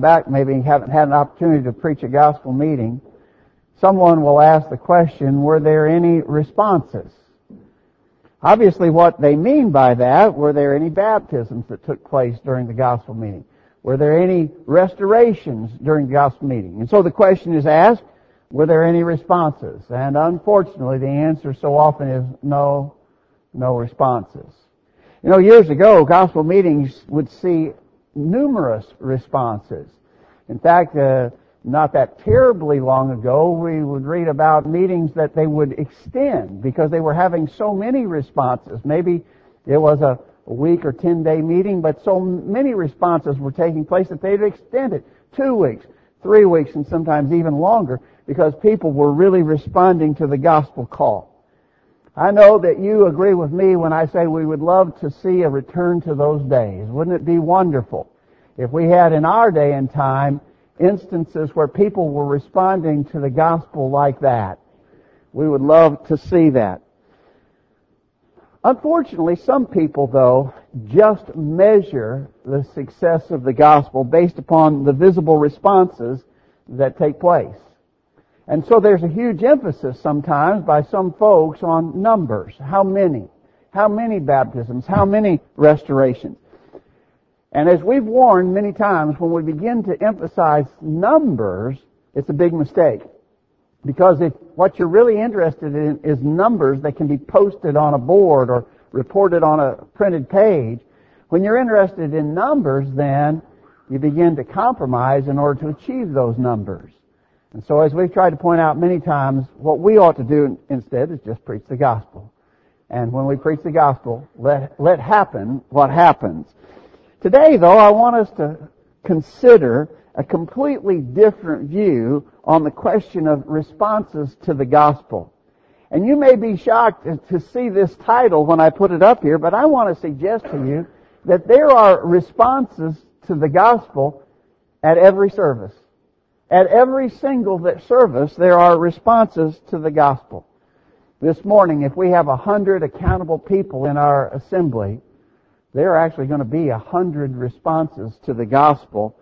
back, maybe haven't had an opportunity to preach a gospel meeting, someone will ask the question, were there any responses? Obviously what they mean by that, were there any baptisms that took place during the gospel meeting? Were there any restorations during the gospel meeting? And so the question is asked, were there any responses? And unfortunately the answer so often is no, no responses. You know, years ago, gospel meetings would see numerous responses. In fact, uh, not that terribly long ago, we would read about meetings that they would extend because they were having so many responses. Maybe it was a week or 10 day meeting, but so many responses were taking place that they'd extend it two weeks, three weeks, and sometimes even longer because people were really responding to the gospel call. I know that you agree with me when I say we would love to see a return to those days. Wouldn't it be wonderful if we had in our day and time instances where people were responding to the gospel like that? We would love to see that. Unfortunately, some people though just measure the success of the gospel based upon the visible responses that take place. And so there's a huge emphasis sometimes by some folks on numbers. How many? How many baptisms? How many restorations? And as we've warned many times, when we begin to emphasize numbers, it's a big mistake. Because if what you're really interested in is numbers that can be posted on a board or reported on a printed page, when you're interested in numbers, then you begin to compromise in order to achieve those numbers. And so as we've tried to point out many times, what we ought to do instead is just preach the gospel. And when we preach the gospel, let, let happen what happens. Today though, I want us to consider a completely different view on the question of responses to the gospel. And you may be shocked to see this title when I put it up here, but I want to suggest to you that there are responses to the gospel at every service. At every single service, there are responses to the gospel. This morning, if we have a hundred accountable people in our assembly, there are actually going to be a hundred responses to the gospel.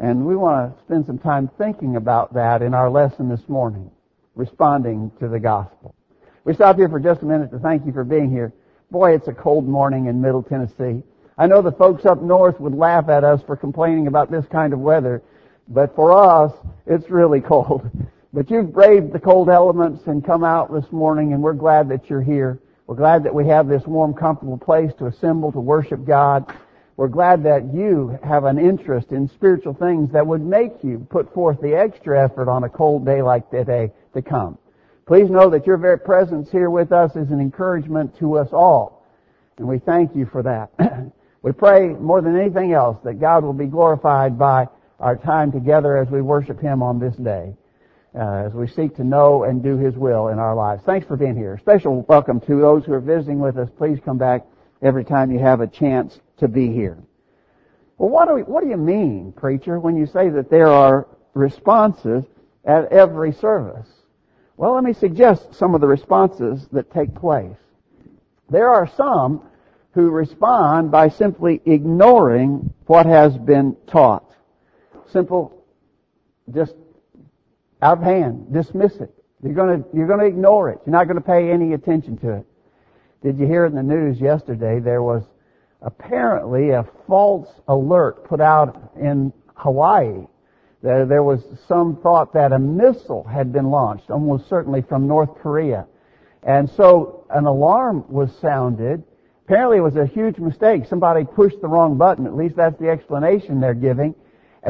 And we want to spend some time thinking about that in our lesson this morning, responding to the gospel. We stop here for just a minute to thank you for being here. Boy, it's a cold morning in Middle Tennessee. I know the folks up north would laugh at us for complaining about this kind of weather, but for us, it's really cold. But you've braved the cold elements and come out this morning and we're glad that you're here. We're glad that we have this warm, comfortable place to assemble to worship God. We're glad that you have an interest in spiritual things that would make you put forth the extra effort on a cold day like today eh, to come. Please know that your very presence here with us is an encouragement to us all. And we thank you for that. we pray more than anything else that God will be glorified by our time together as we worship Him on this day, uh, as we seek to know and do His will in our lives. Thanks for being here. Special welcome to those who are visiting with us. Please come back every time you have a chance to be here. Well, what do, we, what do you mean, preacher, when you say that there are responses at every service? Well, let me suggest some of the responses that take place. There are some who respond by simply ignoring what has been taught simple, just out of hand, dismiss it. You're gonna, you're gonna ignore it. You're not gonna pay any attention to it. Did you hear in the news yesterday there was apparently a false alert put out in Hawaii. There, there was some thought that a missile had been launched, almost certainly from North Korea. And so an alarm was sounded. Apparently it was a huge mistake. Somebody pushed the wrong button. At least that's the explanation they're giving.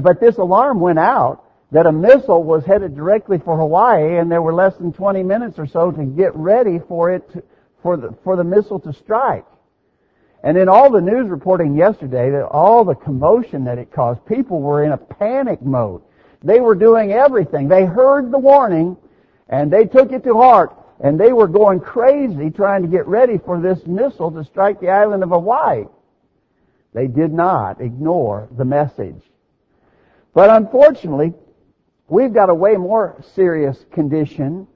But this alarm went out that a missile was headed directly for Hawaii and there were less than 20 minutes or so to get ready for it, to, for the, for the missile to strike. And in all the news reporting yesterday, that all the commotion that it caused, people were in a panic mode. They were doing everything. They heard the warning and they took it to heart and they were going crazy trying to get ready for this missile to strike the island of Hawaii. They did not ignore the message. But unfortunately, we've got a way more serious condition,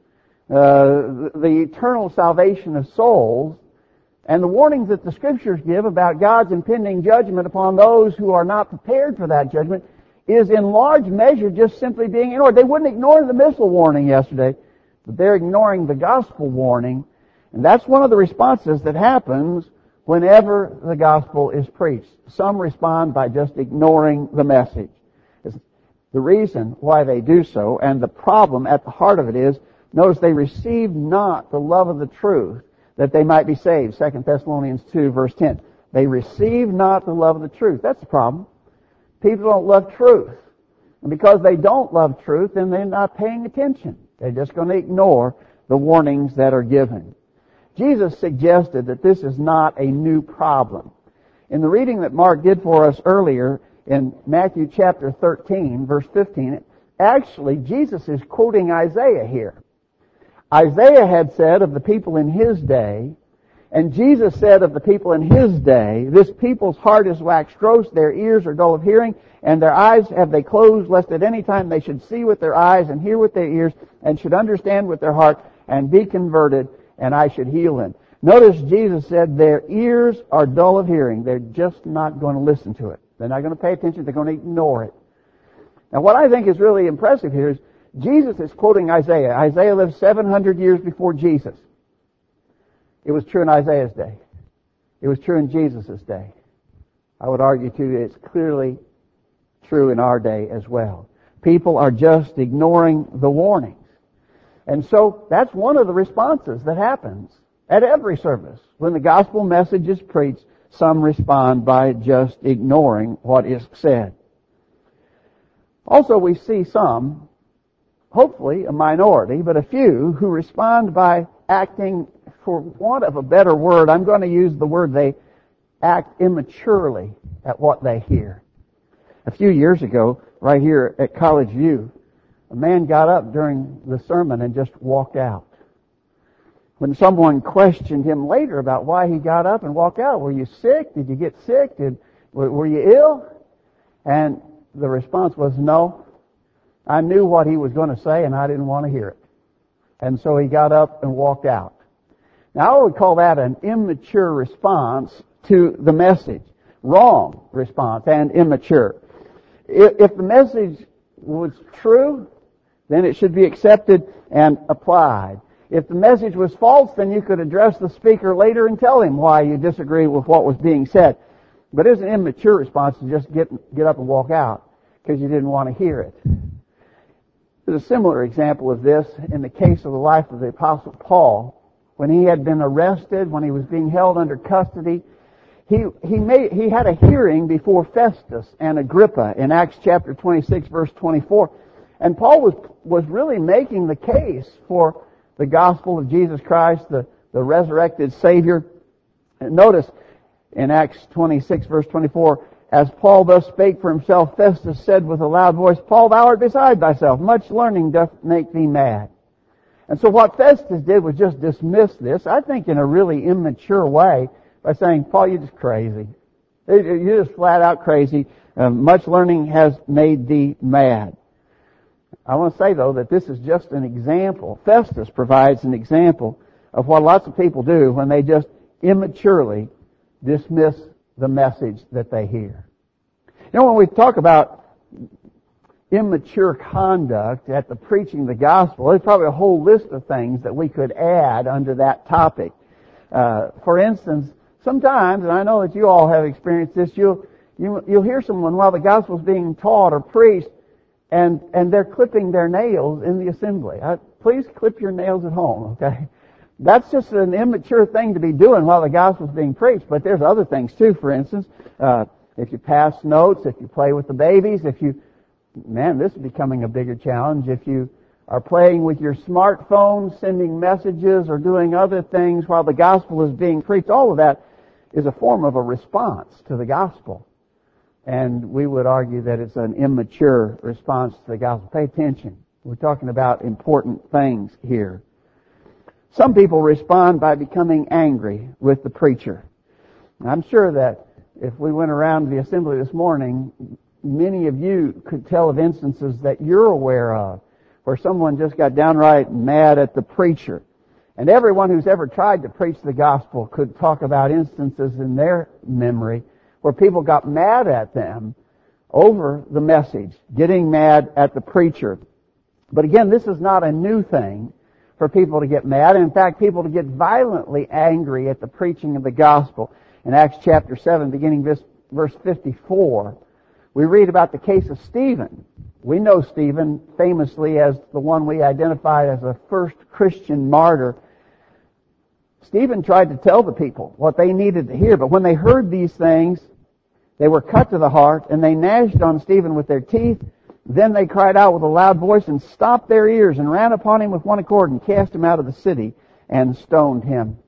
uh, the eternal salvation of souls, and the warnings that the scriptures give about God's impending judgment upon those who are not prepared for that judgment is in large measure just simply being ignored. They wouldn't ignore the missile warning yesterday, but they're ignoring the gospel warning. And that's one of the responses that happens whenever the gospel is preached. Some respond by just ignoring the message. The reason why they do so, and the problem at the heart of it is, notice they receive not the love of the truth that they might be saved. 2 Thessalonians 2 verse 10. They receive not the love of the truth. That's the problem. People don't love truth. And because they don't love truth, then they're not paying attention. They're just going to ignore the warnings that are given. Jesus suggested that this is not a new problem. In the reading that Mark did for us earlier in Matthew chapter 13 verse 15, actually Jesus is quoting Isaiah here. Isaiah had said of the people in his day, and Jesus said of the people in his day, this people's heart is waxed gross, their ears are dull of hearing, and their eyes have they closed, lest at any time they should see with their eyes and hear with their ears, and should understand with their heart, and be converted, and I should heal them. Notice Jesus said their ears are dull of hearing. They're just not going to listen to it. They're not going to pay attention. They're going to ignore it. Now what I think is really impressive here is Jesus is quoting Isaiah. Isaiah lived 700 years before Jesus. It was true in Isaiah's day. It was true in Jesus' day. I would argue too it's clearly true in our day as well. People are just ignoring the warnings. And so that's one of the responses that happens at every service. When the gospel message is preached, some respond by just ignoring what is said. Also we see some hopefully a minority, but a few who respond by acting, for want of a better word, I'm going to use the word they act immaturely at what they hear. A few years ago, right here at College View, a man got up during the sermon and just walked out. When someone questioned him later about why he got up and walked out, were you sick? Did you get sick? Did, were you ill? And the response was, no, I knew what he was going to say and I didn't want to hear it. And so he got up and walked out. Now I would call that an immature response to the message. Wrong response and immature. If the message was true, then it should be accepted and applied. If the message was false, then you could address the speaker later and tell him why you disagree with what was being said. But it's an immature response to just get, get up and walk out because you didn't want to hear it. There's a similar example of this in the case of the life of the apostle Paul. When he had been arrested, when he was being held under custody, he, he made, he had a hearing before Festus and Agrippa in Acts chapter 26 verse 24. And Paul was, was really making the case for the gospel of Jesus Christ, the, the resurrected Savior. And notice in Acts 26 verse 24, as Paul thus spake for himself, Festus said with a loud voice, Paul, thou art beside thyself. Much learning doth make thee mad. And so what Festus did was just dismiss this, I think in a really immature way, by saying, Paul, you're just crazy. You're just flat out crazy. Uh, much learning has made thee mad. I want to say though that this is just an example. Festus provides an example of what lots of people do when they just immaturely dismiss the message that they hear. You know, when we talk about immature conduct at the preaching of the gospel, there's probably a whole list of things that we could add under that topic. Uh, for instance, sometimes, and I know that you all have experienced this, you'll, you, you'll hear someone while the gospel's being taught or preached, and, and they're clipping their nails in the assembly. Uh, please clip your nails at home, okay? That's just an immature thing to be doing while the gospel's being preached. But there's other things too. For instance, uh, if you pass notes, if you play with the babies, if you, man, this is becoming a bigger challenge. If you are playing with your smartphone, sending messages, or doing other things while the gospel is being preached, all of that is a form of a response to the gospel. And we would argue that it's an immature response to the gospel. Pay attention. We're talking about important things here. Some people respond by becoming angry with the preacher. I'm sure that if we went around the assembly this morning, many of you could tell of instances that you're aware of where someone just got downright mad at the preacher. And everyone who's ever tried to preach the gospel could talk about instances in their memory where people got mad at them over the message, getting mad at the preacher. But again, this is not a new thing for people to get mad. In fact, people to get violently angry at the preaching of the gospel. In Acts chapter 7, beginning verse 54, we read about the case of Stephen. We know Stephen famously as the one we identified as the first Christian martyr. Stephen tried to tell the people what they needed to hear, but when they heard these things, they were cut to the heart, and they gnashed on Stephen with their teeth. Then they cried out with a loud voice and stopped their ears and ran upon him with one accord and cast him out of the city and stoned him.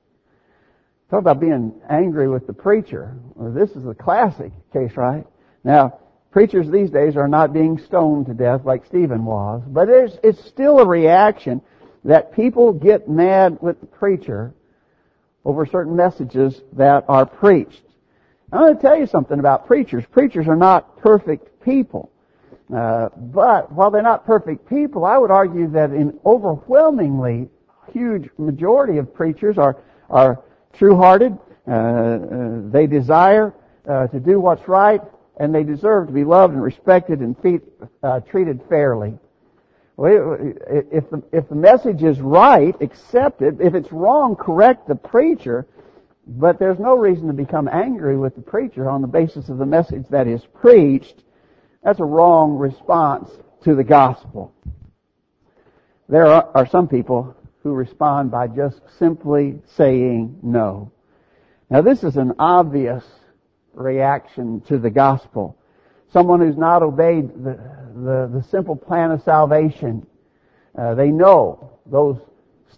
Talk about being angry with the preacher. Well, this is a classic case, right? Now, preachers these days are not being stoned to death like Stephen was, but it's still a reaction that people get mad with the preacher over certain messages that are preached. I'm going to tell you something about preachers. Preachers are not perfect people. Uh, but while they're not perfect people, I would argue that an overwhelmingly huge majority of preachers are are true-hearted. Uh, uh, they desire uh, to do what's right, and they deserve to be loved and respected and uh, treated fairly. If the, if the message is right, accept it. If it's wrong, correct the preacher. But there's no reason to become angry with the preacher on the basis of the message that is preached. That's a wrong response to the gospel. There are, some people who respond by just simply saying no. Now this is an obvious reaction to the gospel. Someone who's not obeyed the, the, the simple plan of salvation. Uh, they know those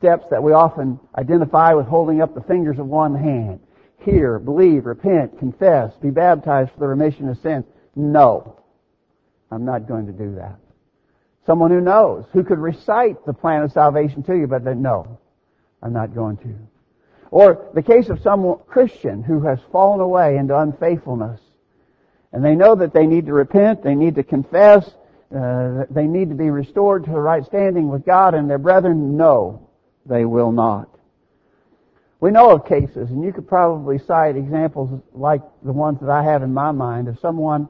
steps that we often identify with holding up the fingers of one hand. Hear, believe, repent, confess, be baptized for the remission of sins. No. I'm not going to do that. Someone who knows, who could recite the plan of salvation to you, but then no, I'm not going to. Or the case of some Christian who has fallen away into unfaithfulness. And they know that they need to repent, they need to confess, uh, they need to be restored to the right standing with God and their brethren. No they will not. We know of cases, and you could probably cite examples like the ones that I have in my mind of someone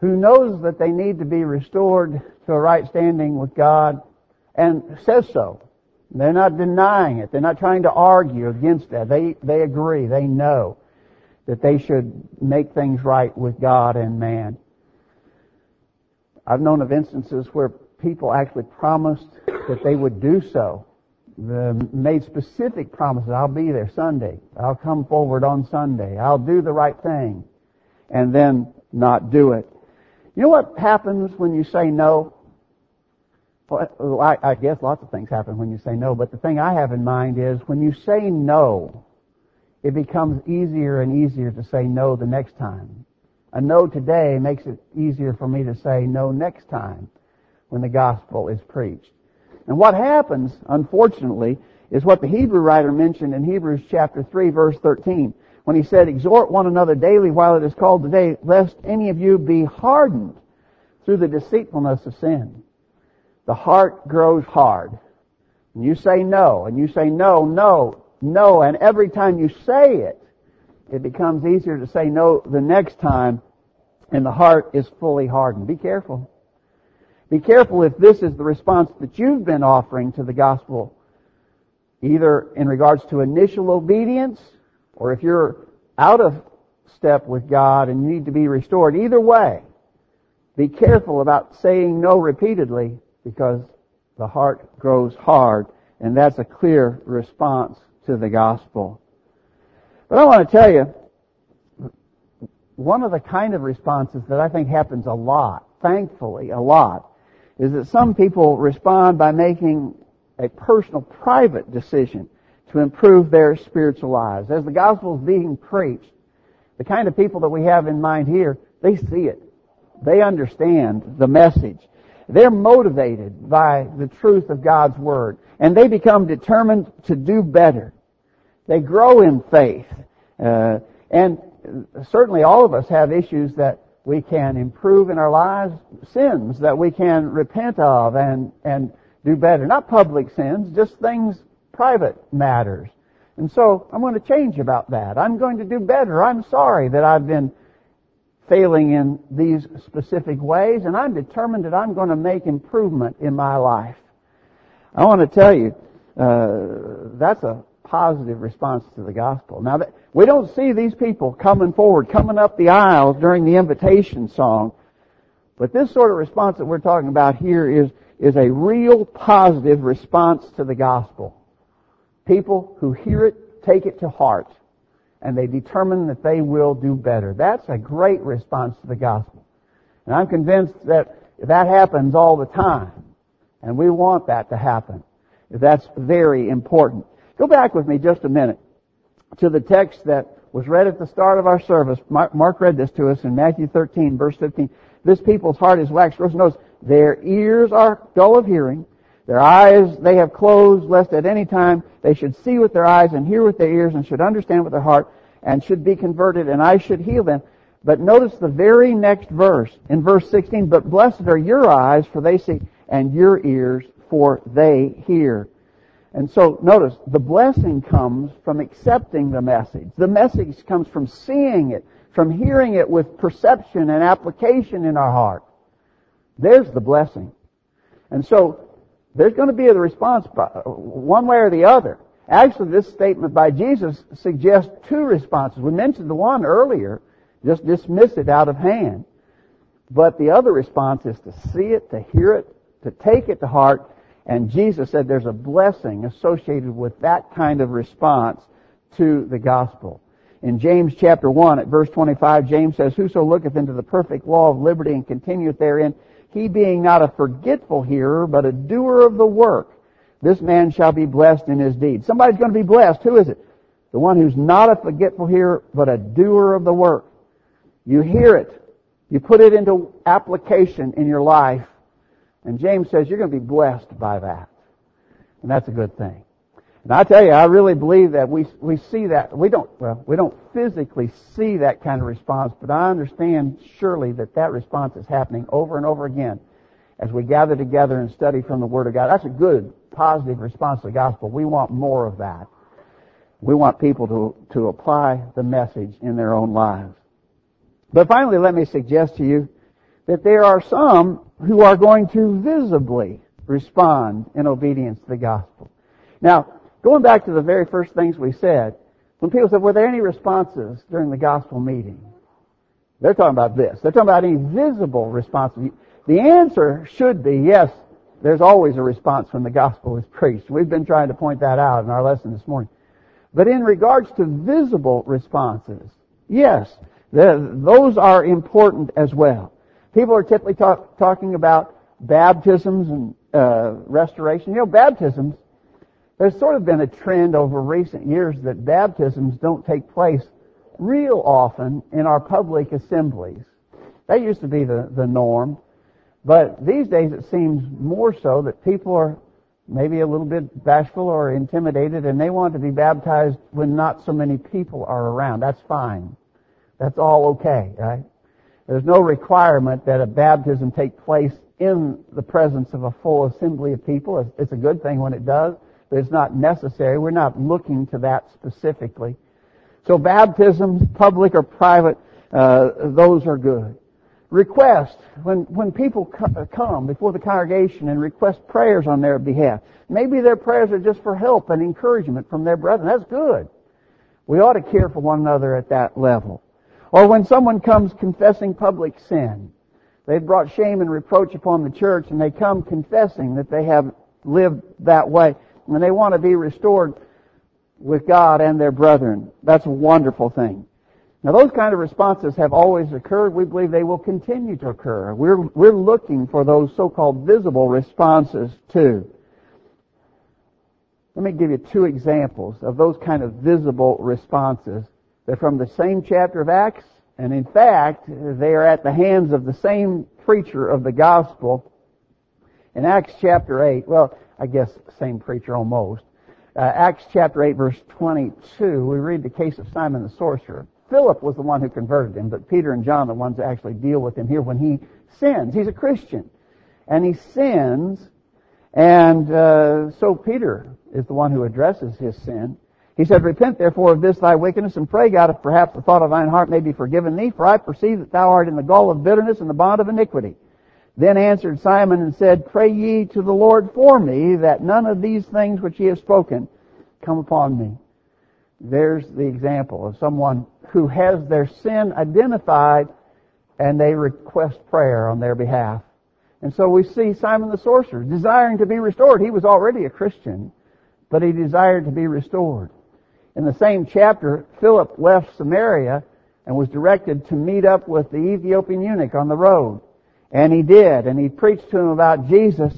who knows that they need to be restored to a right standing with God and says so. They're not denying it. They're not trying to argue against that. They, they agree. They know that they should make things right with God and man. I've known of instances where people actually promised that they would do so made specific promises. I'll be there Sunday. I'll come forward on Sunday. I'll do the right thing. And then not do it. You know what happens when you say no? Well, I, I guess lots of things happen when you say no, but the thing I have in mind is when you say no, it becomes easier and easier to say no the next time. A no today makes it easier for me to say no next time when the gospel is preached. And what happens, unfortunately, is what the Hebrew writer mentioned in Hebrews chapter 3 verse 13 when he said, exhort one another daily while it is called today, lest any of you be hardened through the deceitfulness of sin. The heart grows hard. And you say no, and you say no, no, no, and every time you say it, it becomes easier to say no the next time, and the heart is fully hardened. Be careful. Be careful if this is the response that you've been offering to the gospel, either in regards to initial obedience, or if you're out of step with God and you need to be restored. Either way, be careful about saying no repeatedly because the heart grows hard and that's a clear response to the gospel. But I want to tell you, one of the kind of responses that I think happens a lot, thankfully a lot, is that some people respond by making a personal, private decision to improve their spiritual lives. As the gospel is being preached, the kind of people that we have in mind here, they see it. They understand the message. They're motivated by the truth of God's Word. And they become determined to do better. They grow in faith. Uh, and certainly all of us have issues that we can improve in our lives, sins that we can repent of and, and do better. Not public sins, just things, private matters. And so I'm going to change about that. I'm going to do better. I'm sorry that I've been failing in these specific ways, and I'm determined that I'm going to make improvement in my life. I want to tell you, uh, that's a positive response to the gospel. Now, that, we don't see these people coming forward, coming up the aisles during the invitation song, but this sort of response that we're talking about here is, is a real positive response to the gospel. People who hear it, take it to heart, and they determine that they will do better. That's a great response to the gospel. And I'm convinced that that happens all the time. And we want that to happen. That's very important. Go back with me just a minute to the text that was read at the start of our service. Mark read this to us in Matthew 13, verse 15. This people's heart is waxed gross nose. Their ears are dull of hearing. Their eyes they have closed, lest at any time they should see with their eyes and hear with their ears and should understand with their heart and should be converted and I should heal them. But notice the very next verse in verse 16, but blessed are your eyes for they see and your ears for they hear. And so notice, the blessing comes from accepting the message. The message comes from seeing it, from hearing it with perception and application in our heart. There's the blessing. And so, there's going to be a response one way or the other. Actually, this statement by Jesus suggests two responses. We mentioned the one earlier, just dismiss it out of hand. But the other response is to see it, to hear it, to take it to heart, and Jesus said there's a blessing associated with that kind of response to the gospel. In James chapter 1 at verse 25, James says, Whoso looketh into the perfect law of liberty and continueth therein, he being not a forgetful hearer, but a doer of the work, this man shall be blessed in his deed. Somebody's going to be blessed. Who is it? The one who's not a forgetful hearer, but a doer of the work. You hear it. You put it into application in your life. And James says you're going to be blessed by that. And that's a good thing. And I tell you, I really believe that we, we see that. We don't, well, we don't physically see that kind of response, but I understand surely that that response is happening over and over again as we gather together and study from the Word of God. That's a good, positive response to the gospel. We want more of that. We want people to, to apply the message in their own lives. But finally, let me suggest to you that there are some who are going to visibly respond in obedience to the gospel. Now, going back to the very first things we said, when people said, were there any responses during the gospel meeting? They're talking about this. They're talking about any visible responses. The answer should be yes, there's always a response when the gospel is preached. We've been trying to point that out in our lesson this morning. But in regards to visible responses, yes, those are important as well. People are typically talk, talking about baptisms and uh, restoration. You know, baptisms, there's sort of been a trend over recent years that baptisms don't take place real often in our public assemblies. That used to be the, the norm. But these days it seems more so that people are maybe a little bit bashful or intimidated and they want to be baptized when not so many people are around. That's fine. That's all okay, right? There's no requirement that a baptism take place in the presence of a full assembly of people. It's a good thing when it does, but it's not necessary. We're not looking to that specifically. So baptisms, public or private, uh, those are good request when when people come before the congregation and request prayers on their behalf. Maybe their prayers are just for help and encouragement from their brethren. That's good. We ought to care for one another at that level. Or when someone comes confessing public sin, they've brought shame and reproach upon the church and they come confessing that they have lived that way and they want to be restored with God and their brethren. That's a wonderful thing. Now those kind of responses have always occurred. We believe they will continue to occur. We're, we're looking for those so-called visible responses too. Let me give you two examples of those kind of visible responses. They're from the same chapter of Acts, and in fact, they are at the hands of the same preacher of the gospel. In Acts chapter 8, well, I guess same preacher almost. Uh, Acts chapter 8 verse 22, we read the case of Simon the sorcerer. Philip was the one who converted him, but Peter and John are the ones that actually deal with him here when he sins. He's a Christian. And he sins, and uh, so Peter is the one who addresses his sin. He said, Repent therefore of this thy wickedness, and pray God if perhaps the thought of thine heart may be forgiven thee, for I perceive that thou art in the gall of bitterness and the bond of iniquity. Then answered Simon and said, Pray ye to the Lord for me, that none of these things which ye have spoken come upon me. There's the example of someone who has their sin identified and they request prayer on their behalf. And so we see Simon the sorcerer desiring to be restored. He was already a Christian, but he desired to be restored. In the same chapter, Philip left Samaria and was directed to meet up with the Ethiopian eunuch on the road. And he did, and he preached to him about Jesus.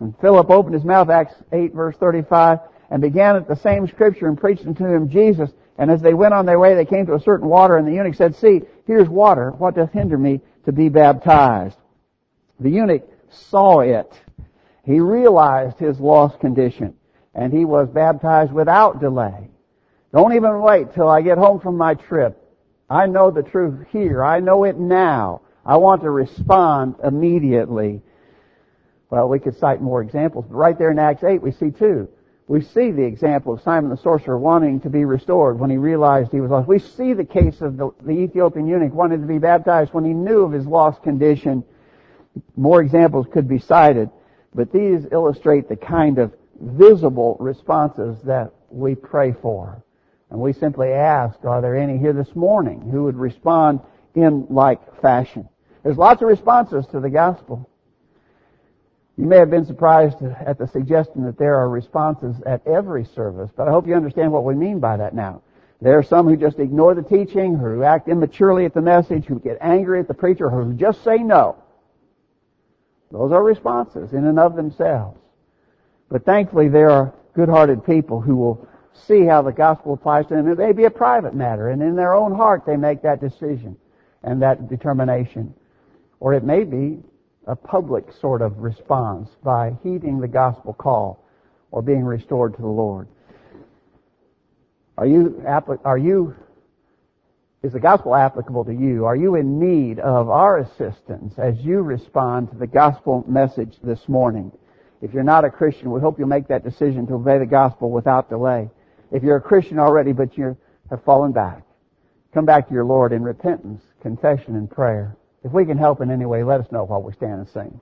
And Philip opened his mouth, Acts 8 verse 35, and began at the same scripture and preached unto him Jesus. And as they went on their way, they came to a certain water, and the eunuch said, See, here's water. What doth hinder me to be baptized? The eunuch saw it. He realized his lost condition, and he was baptized without delay. Don't even wait till I get home from my trip. I know the truth here. I know it now. I want to respond immediately. Well, we could cite more examples, but right there in Acts 8 we see two. We see the example of Simon the sorcerer wanting to be restored when he realized he was lost. We see the case of the, the Ethiopian eunuch wanting to be baptized when he knew of his lost condition. More examples could be cited, but these illustrate the kind of visible responses that we pray for. And we simply ask, are there any here this morning who would respond in like fashion? There's lots of responses to the gospel. You may have been surprised at the suggestion that there are responses at every service, but I hope you understand what we mean by that now. There are some who just ignore the teaching, who act immaturely at the message, who get angry at the preacher, who just say no. Those are responses in and of themselves. But thankfully there are good-hearted people who will see how the gospel applies to them. It may be a private matter, and in their own heart they make that decision and that determination. Or it may be a public sort of response by heeding the gospel call or being restored to the Lord. Are you, are you, is the gospel applicable to you? Are you in need of our assistance as you respond to the gospel message this morning? If you're not a Christian, we hope you'll make that decision to obey the gospel without delay. If you're a Christian already, but you have fallen back, come back to your Lord in repentance, confession, and prayer. If we can help in any way, let us know while we stand and sing.